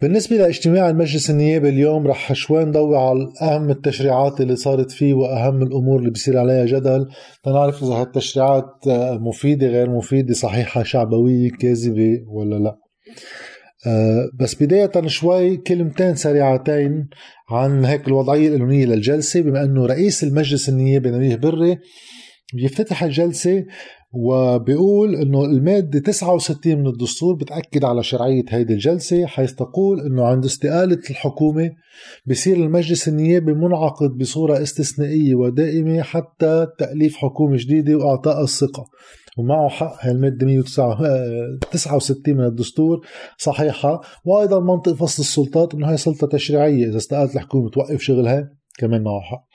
بالنسبة لاجتماع المجلس النيابي اليوم رح شوي نضوي على أهم التشريعات اللي صارت فيه وأهم الأمور اللي بصير عليها جدل. تنعرف إذا هالتشريعات مفيدة غير مفيدة صحيحة شعبوية كاذبة ولا لا. أه بس بداية شوي كلمتين سريعتين عن هيك الوضعية القانونية للجلسة. بما أنه رئيس المجلس النيابي نبيه بري بيفتتح الجلسة وبيقول إنه المادة 69 من الدستور بتأكد على شرعية هيدي الجلسة حيث تقول إنه عند استقالة الحكومة بصير المجلس النيابي منعقد بصورة استثنائية ودائمة حتى تأليف حكومة جديدة وإعطاء الثقة. ومعه حق هاي المادة 169 من الدستور صحيحة. وأيضا منطق فصل السلطات إنه هي سلطة تشريعية إذا استقالت الحكومة توقف شغلها كمان معه حق.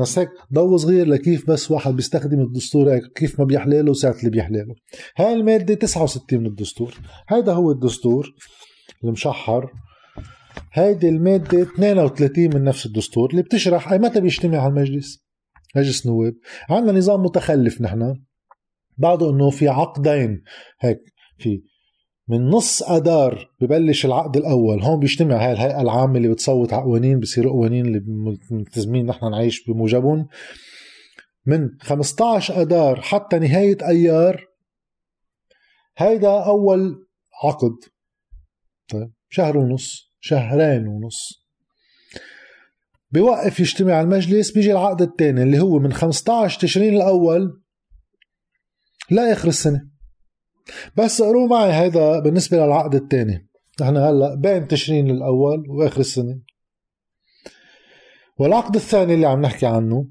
بس هيك ضو صغير لكيف بس واحد بيستخدم الدستور كيف ما بيحلاله ساعة اللي بيحلاله هاي المادة 69 من الدستور. هيدا هو الدستور المشحر. هيدي المادة 32 من نفس الدستور اللي بتشرح أي متى بيجتمع على المجلس مجلس نواب. عندنا نظام متخلف نحن. بعده إنه في عقدين هيك في من نص اذار ببلش العقد الأول. هون بيجتمع هاي الهيئة العامة اللي بتصوت على قوانين بصيروا قوانين اللي ملتزمين نحن نعيش بموجبهم. من 15 اذار حتى نهاية أيار هيدا أول عقد. طيب شهر ونص شهرين ونص. بيوقف يجتمع المجلس بيجي العقد الثاني اللي هو من 15 تشرين الأول لاخر السنة. بس قروا معي هذا بالنسبة للعقد الثاني نحن هلا بين تشرين الأول وآخر السنة. والعقد الثاني اللي عم نحكي عنه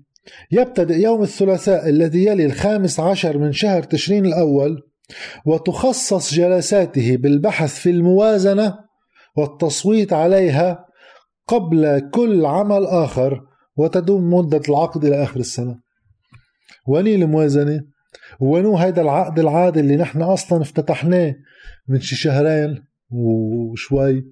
يبتدئ يوم الثلاثاء الذي يلي الخامس عشر من شهر تشرين الأول وتخصص جلساته بالبحث في الموازنة والتصويت عليها قبل كل عمل آخر وتدوم مدة العقد إلى آخر السنة. وني الموازنة وينو هيدا العقد العادي اللي نحن أصلا افتتحناه من شي شهرين وشوي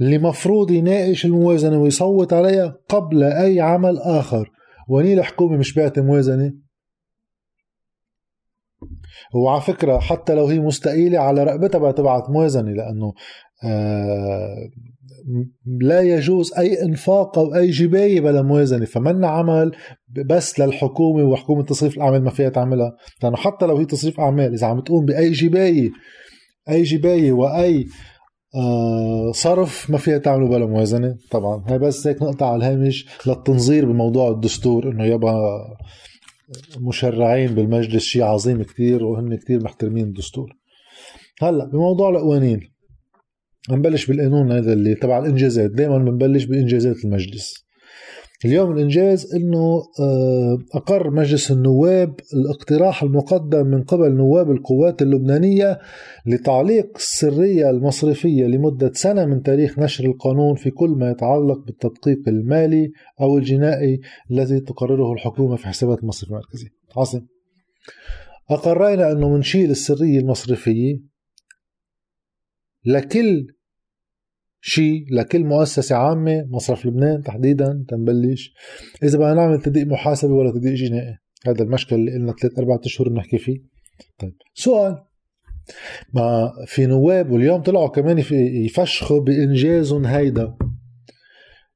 اللي مفروض يناقش الموازنة ويصوت عليها قبل أي عمل آخر. وني الحكومة مش بعت موازنة. وعلى فكرة حتى لو هي مستقيلة على رقبتها بتبعت موازنة لأنه آه لا يجوز أي إنفاق أو أي جباية بلا موازنة. فمن عمل بس للحكومة وحكومة تصريف الأعمال ما فيها تعملها. لأنه حتى لو هي تصريف أعمال إذا عم تقوم بأي جباية أي جباية وأي آه صرف ما فيها تعمله بلا موازنة. طبعا هي بس هيك نقطة على الهامش للتنظير بموضوع الدستور إنه يبقى مشرعين بالمجلس شيء عظيم كتير وهن كتير محترمين الدستور. هلأ بموضوع القوانين. نبلش بالقانون هذا اللي تبع الإنجازات دائما بنبلش بانجازات المجلس اليوم الإنجاز إنه آه، أقر مجلس النواب الاقتراح المقدم من قبل نواب القوات اللبنانية لتعليق السرية المصرفية لمدة سنة من تاريخ نشر القانون في كل ما يتعلق بالتدقيق المالي أو الجنائي الذي تقرره الحكومة في حسابات المصرف المركزي. عظيم. أقرينا أنه منشيل السرية المصرفية لكل شيء لكل مؤسسة عامة مصرف لبنان تحديدا تنبلش. إذا بدنا نعمل تدقيق محاسبة ولا تدقيق جنائي هذا المشكل اللي قلنا ثلاث أربعة أشهر بنحكي فيه. طيب سؤال. ما في نواب واليوم طلعوا كمان يفشخوا بإنجازهم هيدا.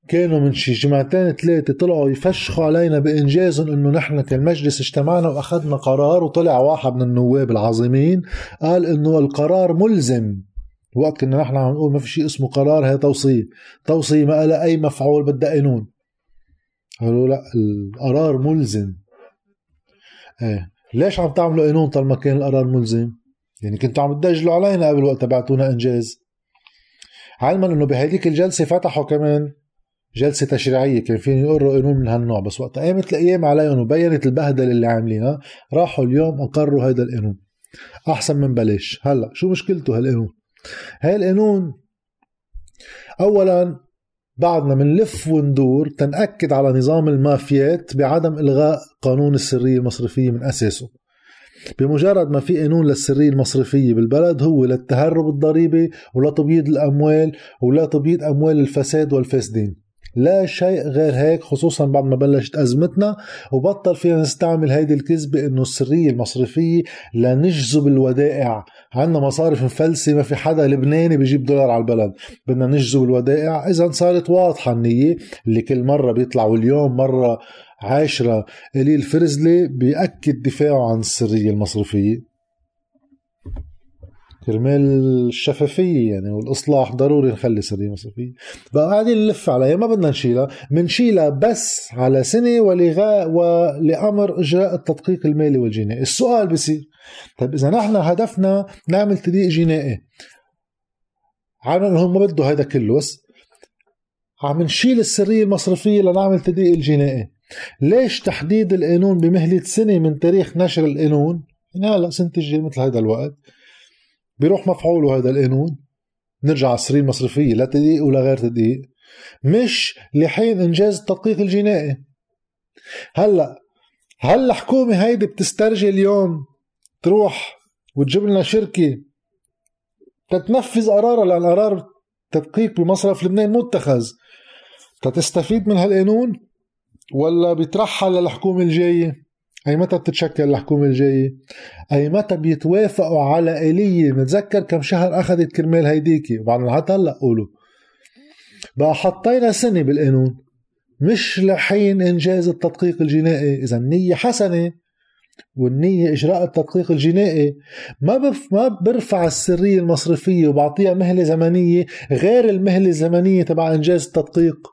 كانوا من شي جمعتين ثلاثة طلعوا يفشخوا علينا بإنجازهم إنه نحن كالمجلس اجتمعنا وأخذنا قرار وطلع واحد من النواب العظيمين قال إنه القرار ملزم. وقت كنا نحن عم نقول ما في شيء اسمه قرار هي توصية. توصية ما لها أي مفعول بدها قانون. قالوا لا القرار ملزم. إيه. ليش عم تعملوا قانون طالما كان القرار ملزم؟ يعني كنتوا عم تدجلوا علينا قبل وقت تبعتونا إنجاز. علما إنه بهذيك الجلسة فتحوا كمان جلسة تشريعية كان فين يقروا قانون من هالنوع بس وقت قامت الأيام عليهم وبينت البهدلة اللي عاملينها راحوا اليوم أقروا هذا القانون. أحسن من بلاش هلأ شو مشكلته هالقانون؟ هاي القانون. اولا بعدنا منلف وندور تنأكد على نظام المافيات بعدم إلغاء قانون السرية المصرفية من أساسه. بمجرد ما في قانون للسرية المصرفية بالبلد هو للتهرب الضريبي ولا تبييض الأموال ولا تبييض أموال الفساد والفاسدين. لا شيء غير هيك خصوصا بعد ما بلشت أزمتنا. وبطل فينا نستعمل هيدي الكذبة إنه السرية المصرفية لنجذب الودائع. عندنا مصارف مفلسة ما في حدا لبناني بيجيب دولار على البلد. بدنا نجذب الودائع. إذا صارت واضحة النية اللي كل مرة بيطلع واليوم مرة عاشرة. إلي الفرزلي بيأكد دفاعه عن السرية المصرفية. كرمال الشفافية يعني والإصلاح ضروري نخلي سرية مصرفية بقى قاعدين نلف عليها ما بدنا نشيلها بنشيلها بس على سنة ولغاء ولأمر إجراء التدقيق المالي والجنائي. السؤال بصير طيب إذا نحن هدفنا نعمل تدقيق جنائي عالم هم ما بده هذا كله بس عم نشيل السرية المصرفية لنعمل تدقيق الجنائي. ليش تحديد القانون بمهلة سنة من تاريخ نشر القانون؟ يعني هلا سنة الجاي مثل هذا الوقت. بيروح مفعوله هذا القانون نرجع على السرية المصرفية لا تدقيق ولا غير تدقيق مش لحين إنجاز التدقيق الجنائي. هلأ هل الحكومة هيدي بتسترجي اليوم تروح وتجيب لنا شركة تتنفذ قرارها لأن قرار تدقيق بمصرف لبنان متخذ تتستفيد من هالقانون ولا بيترحل للحكومة الجاية؟ أي متى بتتشكل الحكومة الجاية؟ أي متى بيتوافقوا على آلية؟ متذكر كم شهر أخذت كرمال هيديكي. وبعدين حتى هلأ قولوا بقى حطينا سنة بالقانون. مش لحين إنجاز التدقيق الجنائي. إذا النية حسنة والنية إجراء التدقيق الجنائي ما بف ما برفع السرية المصرفية وبعطيها مهلة زمنية غير المهلة الزمنية تبع إنجاز التدقيق.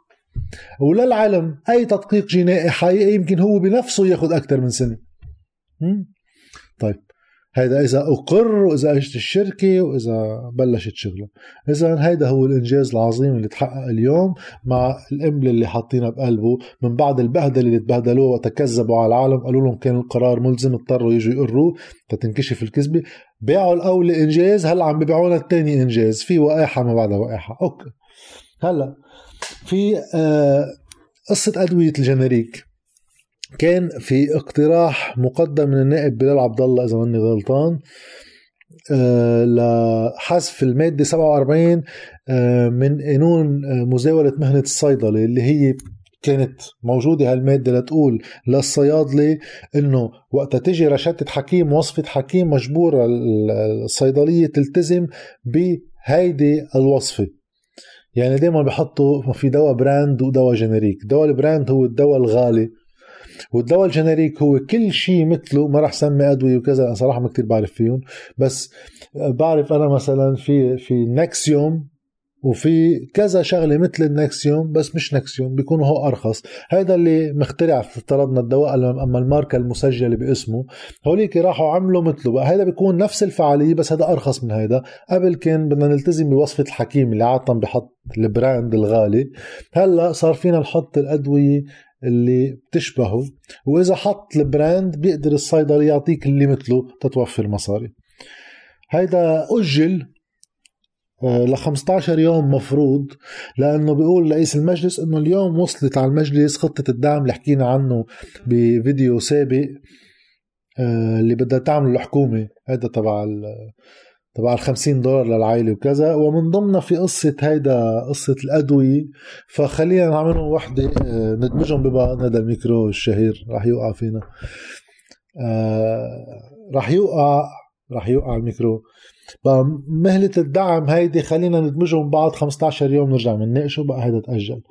وللعلم أي تدقيق جنائي حقيقي يمكن هو بنفسه ياخذ أكثر من سنة. طيب هيدا إذا أقر وإذا إجت الشركة وإذا بلشت شغلة. إذا هيدا هو الإنجاز العظيم اللي تحقق اليوم مع القنبله اللي حاطينها بقلبه من بعد البهدلة اللي تبهدلوها وتكذبوا على العالم قالوا لهم كان القرار ملزم اضطروا يجوا يقروه تتنكشف الكذبة. باعوا الأول انجاز هلأ عم ببيعونا الثاني إنجاز في وقاحه ما بعدها وقاحه أوكي. هلأ في آه، قصة أدوية الجنريك. كان في اقتراح مقدم من النائب بلال عبد الله إذا ماني غلطان آه، لحذف المادة 47 آه، من قانون مزاولة مهنة الصيدلة اللي هي كانت موجودة هالمادة لتقول للصيادلة إنه وقت تجي رشتة حكيم وصفة حكيم مجبورة الصيدلية تلتزم بهيدي الوصفة. يعني دائما بحطوا في دواء brand ودواء generic. دواء ال brand هو الدواء الغالي والدواء ال generic هو كل شيء مثله. ما راح سمي أدوية وكذا أنا صراحة ما كثير بعرف فيهم. بس بعرف أنا مثلا في في نكسيوم وفي كذا شغلة مثل النكسيوم بس مش نكسيوم بيكونوا هو أرخص. هذا اللي مخترع افترضنا الدواء أما الماركة المسجلة باسمه. هوليك راحوا عملوا مثله بقى. هذا بيكون نفس الفعالية بس هذا أرخص من هذا قبل كان بدنا نلتزم بوصفة الحكيم اللي عاده بحط ال brand الغالي. هلأ صار فينا نحط الأدوية اللي بتشبهه. وإذا حط البراند بيقدر الصيدلي يعطيك اللي مثله تتوفر مصاري. هيدا أجل. ل 15 يوم مفروض لأنه بيقول رئيس المجلس إنه اليوم وصلت على المجلس خطة الدعم اللي حكينا عنه بفيديو سابق آه، اللي بدها تعمل الحكومة هذا تبع تبع ال 50 دولار للعائلة وكذا. ومن ضمنها في قصة هيدا قصة الأدوية. فخلينا نعملهم وحدة آه، ندمجهم ببعض. هذا الميكرو الشهير رح يوقع فينا. آه، رح يوقع رح يوقع الميكرو. مهلة الدعم هيدي خلينا ندمجهم بعض 15 يوم نرجع نناقشه بقى هيدا تأجل.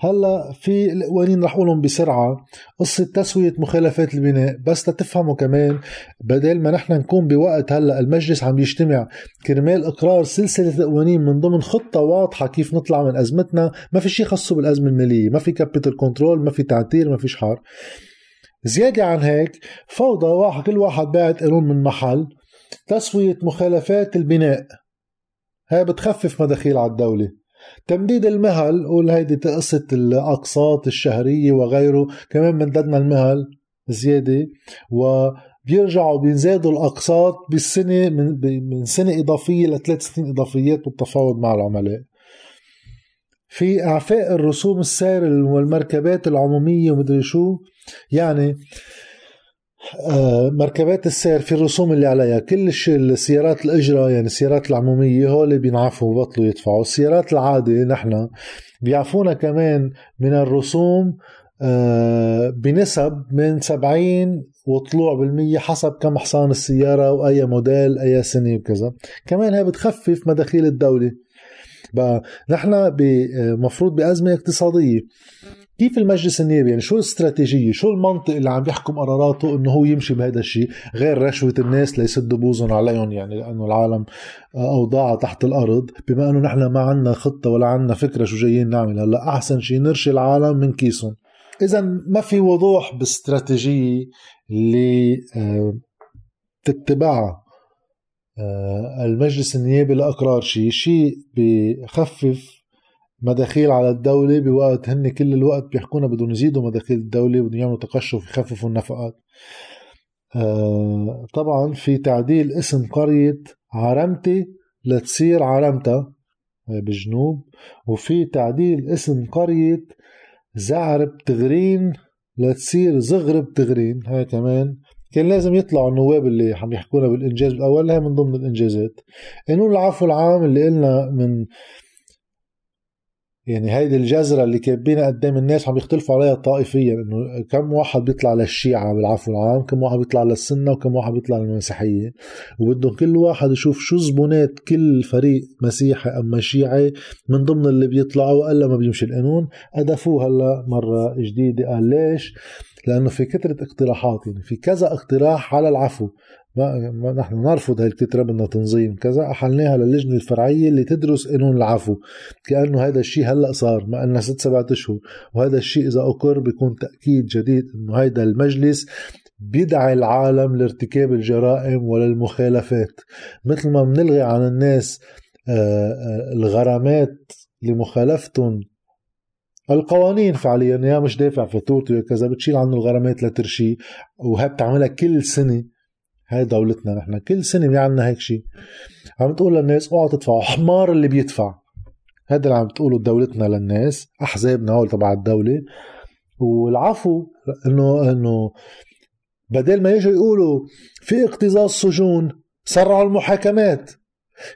هلأ في القوانين رح أقولهم بسرعة. قصة تسوية مخالفات البناء بس تفهموا كمان بدل ما نحن نكون بوقت هلأ المجلس عم يجتمع كرمال إقرار سلسلة القوانين من ضمن خطة واضحة كيف نطلع من أزمتنا ما في شيء خاصه بالأزمة المالية ما في capital control ما في تعتير ما في شحار زيادة عن هيك فوضى واحد كل واحد باعت قانون من محل. تسوية مخالفات البناء. هاي بتخفف مداخيل على الدولة. تمديد المهل قول هيدي قصة الأقساط الشهرية وغيره. كمان مددنا المهل زيادة وبيرجعوا بينزادوا الأقساط بالسنة من, من سنة إضافية لثلاث سنين إضافيات بالتفاوض مع العملاء. في إعفاء الرسوم السير والمركبات العمومية ومدري شو يعني مركبات السير في الرسوم اللي عليها كل السيارات الأجرة يعني السيارات العمومية هول بينعفوا وبطلوا يدفعوا. السيارات العادة نحن بيعفونا كمان من الرسوم آه، بنسب من 70 وطلوع بالمية حسب كم حصان السيارة وأي موديل أي سنة وكذا. كمان هي بتخفف مداخيل الدولة. بقى نحن مفروض بأزمة اقتصادية. كيف المجلس النيابي؟ يعني شو الاستراتيجية؟ شو المنطق اللي عم بيحكم قراراته إنه هو يمشي بهذا الشيء غير رشوة الناس ليسدوا بوزهم عليهم؟ يعني لأنه العالم اوضاعها تحت الأرض. بما إنه نحن ما عندنا خطة ولا عندنا فكرة شو جايين نعمل هلأ أحسن شيء نرشي العالم من كيسهم. اذا ما في وضوح باستراتيجية اللي آه، تتبعها آه، المجلس النيابي لأقرار شيء شيء بخفف مداخيل على الدولة بوقت هن كل الوقت بيحكونا بدهم يزيدوا مداخيل الدولة بدهم يعملوا تقشف يخففوا النفقات. آه طبعا في تعديل اسم قرية عرمتي لتصير عرمتا بالجنوب وفي تعديل اسم قرية زعرب تغرين لتصير زغرب تغرين هاي كمان كان لازم يطلعوا النواب اللي عم يحكونا بالإنجاز الأول هاي من ضمن الإنجازات. قانون العفو العام اللي قلنا من يعني هيدي الجزرة اللي كاتبينها قدام الناس عم يختلفوا عليها طائفيا إنه كم واحد بيطلع للشيعة بالعفو العام كم واحد بيطلع للسنة وكم واحد بيطلع للمسيحية. وبدهم كل واحد يشوف شو زبونات كل فريق مسيحي اما شيعي من ضمن اللي بيطلعوا إلا ما بيمشي القانون. ادفوه هلا مرة جديدة. قال ليش؟ لأنه في كثرة اقتراحات يعني في كذا اقتراح على العفو. ما, نحن نرفض هاي الكترة بدنا تنظيم. كذا أحلناها للجنة الفرعية اللي تدرس قانون العفو. كأنه هذا الشيء هلأ صار. ما قلنا ست سبعة أشهر. وهذا الشيء إذا أقر بيكون تأكيد جديد أنه هذا المجلس بيدعي العالم لارتكاب الجرائم وللمخالفات. مثل ما بنلغي عن الناس آه، آه، الغرامات لمخالفتهم القوانين فعليا يا مش دافع فاتورته كذا بتشيل عنه الغرامات لترشيه. وهي بتعملها كل سنة. هاي دولتنا نحن. كل سنة في عنا هيك شيء عم تقول للناس اوعوا تدفعوا حمار اللي بيدفع. هذا اللي عم تقوله دولتنا للناس. أحزابنا هول تبع الدولة. والعفو إنه إنه بدل ما يجوا يقولوا في اقتزاز سجون سرعوا المحاكمات.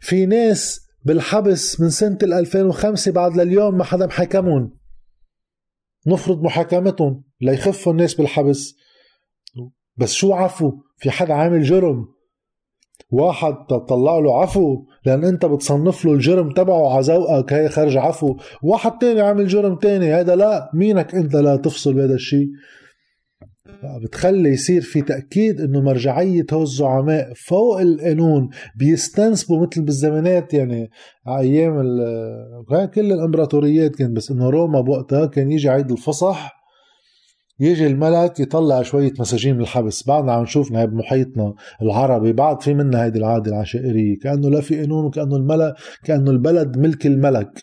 في ناس بالحبس من سنة 2005 بعد لليوم ما حدا محاكمهم. نفرض محاكمتهم ليخفوا الناس بالحبس. بس شو عفو؟ في حد عامل جرم. واحد تطلع له عفو لأن أنت بتصنف له الجرم تبعه على ذوقك هي خرج عفو. واحد تاني عامل جرم تاني هذا لا. مينك أنت لا تفصل بهذا الشيء بتخلي يصير في تأكيد إنه مرجعية هو الزعماء فوق القانون بيستنسبوا مثل بالزمانات يعني أيام كل الإمبراطوريات كان بس إنه روما بوقتها كان يجي عيد الفصح. يجي الملك يطلع شوية مساجين من الحبس. بعدنا عم نشوفنا بمحيطنا العربي بعد في منا هيدي العادة العشائرية. كأنه لا في قانون وكأنه الملك كأنه البلد ملك الملك.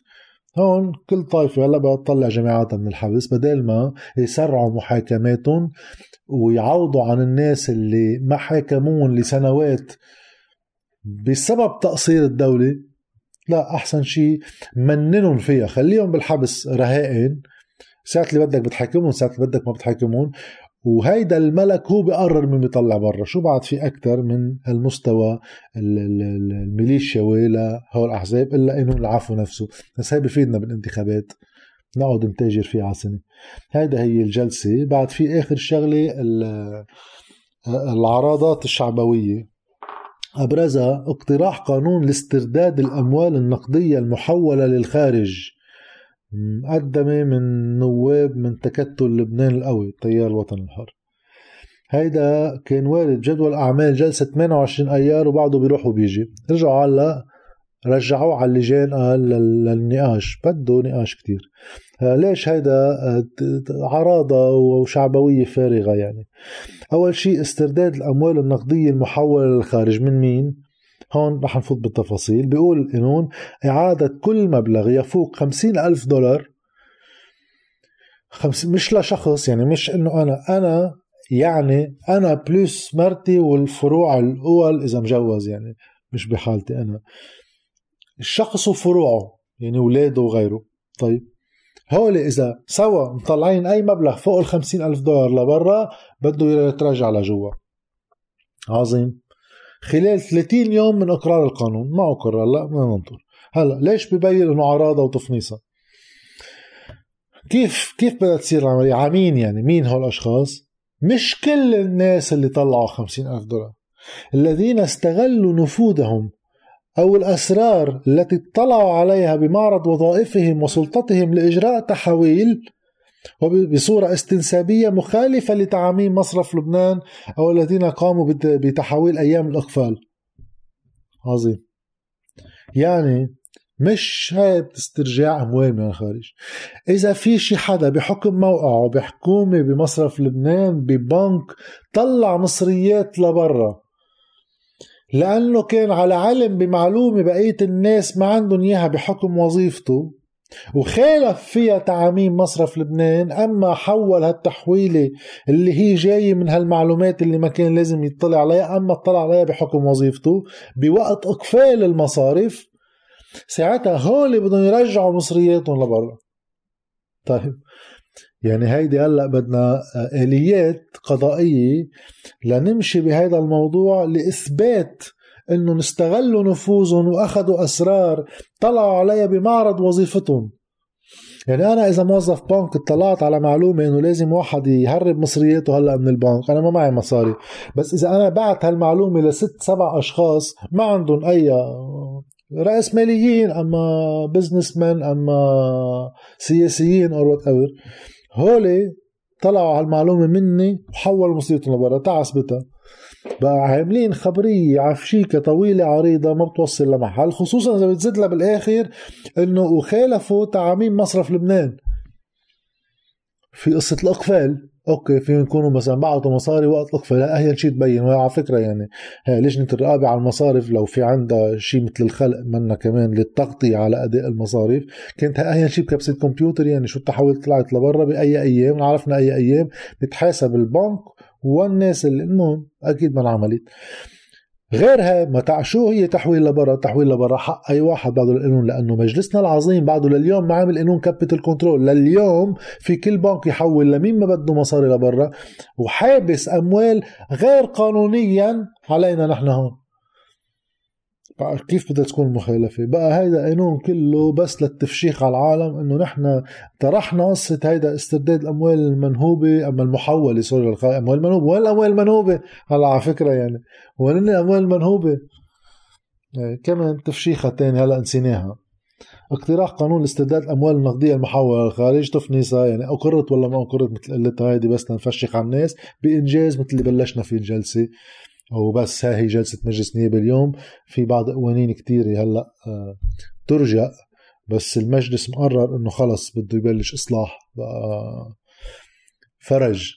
هون كل طائفة هلا بدها تطلع جماعاتها من الحبس. بدل ما يسرعوا محاكماتهم ويعوضوا عن الناس اللي ما حاكمون لسنوات بسبب تقصير الدولة لا أحسن شيء مننهم فيها. خليهم بالحبس رهائن. ساعة اللي بدك بتحاكمهم ساعة اللي بدك ما بتحاكمهم وهيدا الملك هو بيقرر مين بيطلع برا. شو بعد في أكثر من المستوى الميليشيا ولا هول الأحزاب إلا إنه العفو نفسه. بس هي بفيدنا بالانتخابات. نقعد نتاجر فيه على سنة هيدا هي الجلسة. بعد في آخر شغلة العراضات الشعبوية. أبرزها اقتراح قانون لاسترداد الأموال النقدية المحولة للخارج. مقدمة من نواب من تكتل لبنان القوي التيار الوطني الحر. هيدا كان وارد جدول أعمال جلسة 28 أيار وبعده بيروح وبيجي. رجعوا هلا رجعوه على اللجان قال للنقاش. بده نقاش كتير. ليش هيدا؟ عراضة وشعبوية فارغة يعني. أول شيء استرداد الأموال النقدية المحولة للخارج. من مين؟ هون رح نفوت بالتفاصيل. بيقول القانون إعادة كل مبلغ يفوق خمسين ألف دولار. خمس مش لشخص يعني مش إنه أنا أنا يعني أنا بلس مرتي والفروع الأول إذا مجوز يعني مش بحالتي أنا. الشخص وفروعه يعني أولاده وغيره. طيب هول إذا سوا مطلعين أي مبلغ فوق ال ألف دولار لبرا بده يتراجع لجوا. عظيم. خلال 30 يوم من إقرار القانون. ما أقر هلا ما ننطر هلا ليش ببين إنه عراضه وتفنيصه كيف كيف بدها تصير العملية؟ على مين يعني مين هول الأشخاص؟ مش كل الناس اللي طلعوا خمسين ألف دولار. الذين استغلوا نفوذهم أو الأسرار التي اطلعوا عليها بمعرض وظائفهم وسلطتهم لإجراء تحويل وبصورة استنسابية مخالفة لتعاميم مصرف لبنان أو الذين قاموا بتحويل أيام الإقفال. عظيم. يعني مش هاي بتسترجاع اموال من الخارج إذا في شي حدا بحكم موقعه بحكومة بمصرف لبنان ببنك طلع مصريات لبرا. لأنه كان على علم بمعلومة بقية الناس ما عندهم إياها بحكم وظيفته وخالف فيها تعاميم مصرف لبنان أما حول هالتحويلة اللي هي جاية من هالمعلومات اللي ما كان لازم يطلع عليها أما اطلع عليها بحكم وظيفته بوقت إقفال المصارف ساعتها هول بدهم يرجعوا مصرياتهم لبرا. طيب يعني هيدي هلأ بدنا آليات قضائية لنمشي بهذا الموضوع لإثبات إنه نستغلوا نفوذهم واخذوا أسرار طلعوا علي بمعرض وظيفتهم. يعني أنا إذا موظف بنك اطلعت على معلومة إنه لازم واحد يهرب مصرياته هلأ من البنك أنا ما معي مصاري. بس إذا أنا بعت هالمعلومة لست سبع أشخاص ما عندهم أي رأس ماليين أما businessman أما سياسيين أو whatever هولي طلعوا على المعلومة مني وحولوا مصرياتهم لبرا تعا اثبتها بقى عاملين خبرية عفشيكة طويلة عريضة ما بتوصل لمحل خصوصا إذا بتزيد لها بالآخر إنه وخالفوا تعاميم مصرف لبنان. في قصة الإقفال. أوكي فيهم يكونوا مثلا بعتوا مصاري وقت الأقفال. اهين شيء تبين. وعلى فكرة يعني لجنه الرقابة على المصارف؟ لو في عندها شيء مثل الخلق منا كمان للتغطية على أداء المصارف كانت اهين شيء بكبسة كمبيوتر يعني شو التحويل طلعت لبرا بأي أيام؟ عرفنا أي أيام بتحاسب البنك والناس اللي المهم أكيد ما انعملت غيرها متاع شو هي تحويل لبرا تحويل لبرا حق أي واحد بعده القانون لأنه مجلسنا العظيم بعده لليوم ما عامل قانون capital control لليوم في كل بنك يحول لمين ما بده مصاري لبرا. وحابس أموال غير قانونيا علينا نحن هون. كيف بدها تكون مخالفة؟ بقى هيدا قانون كله بس للتفشيخ على العالم إنه نحن طرحنا قصة هيدا استرداد الأموال المنهوبة أما المحولة سوري الاموال المنهوبة وين الاموال المنهوبة؟ هلا على فكرة يعني. وين الأموال المنهوبة؟ يعني كمان تفشيخة تاني هلا نسيناها. اقتراح قانون استرداد الأموال النقدية المحولة للخارج تفنيسها يعني اقرت ولا ما اقرت مثل قلتها هيدي بس لنفشخ على الناس بإنجاز مثل اللي بلشنا فيه الجلسة. وبس هاي هي جلسة مجلس نيابة اليوم. في بعض قوانين كتير هلأ آه، ترجع. بس المجلس مقرر إنه خلص بده يبلش إصلاح بقى فرج.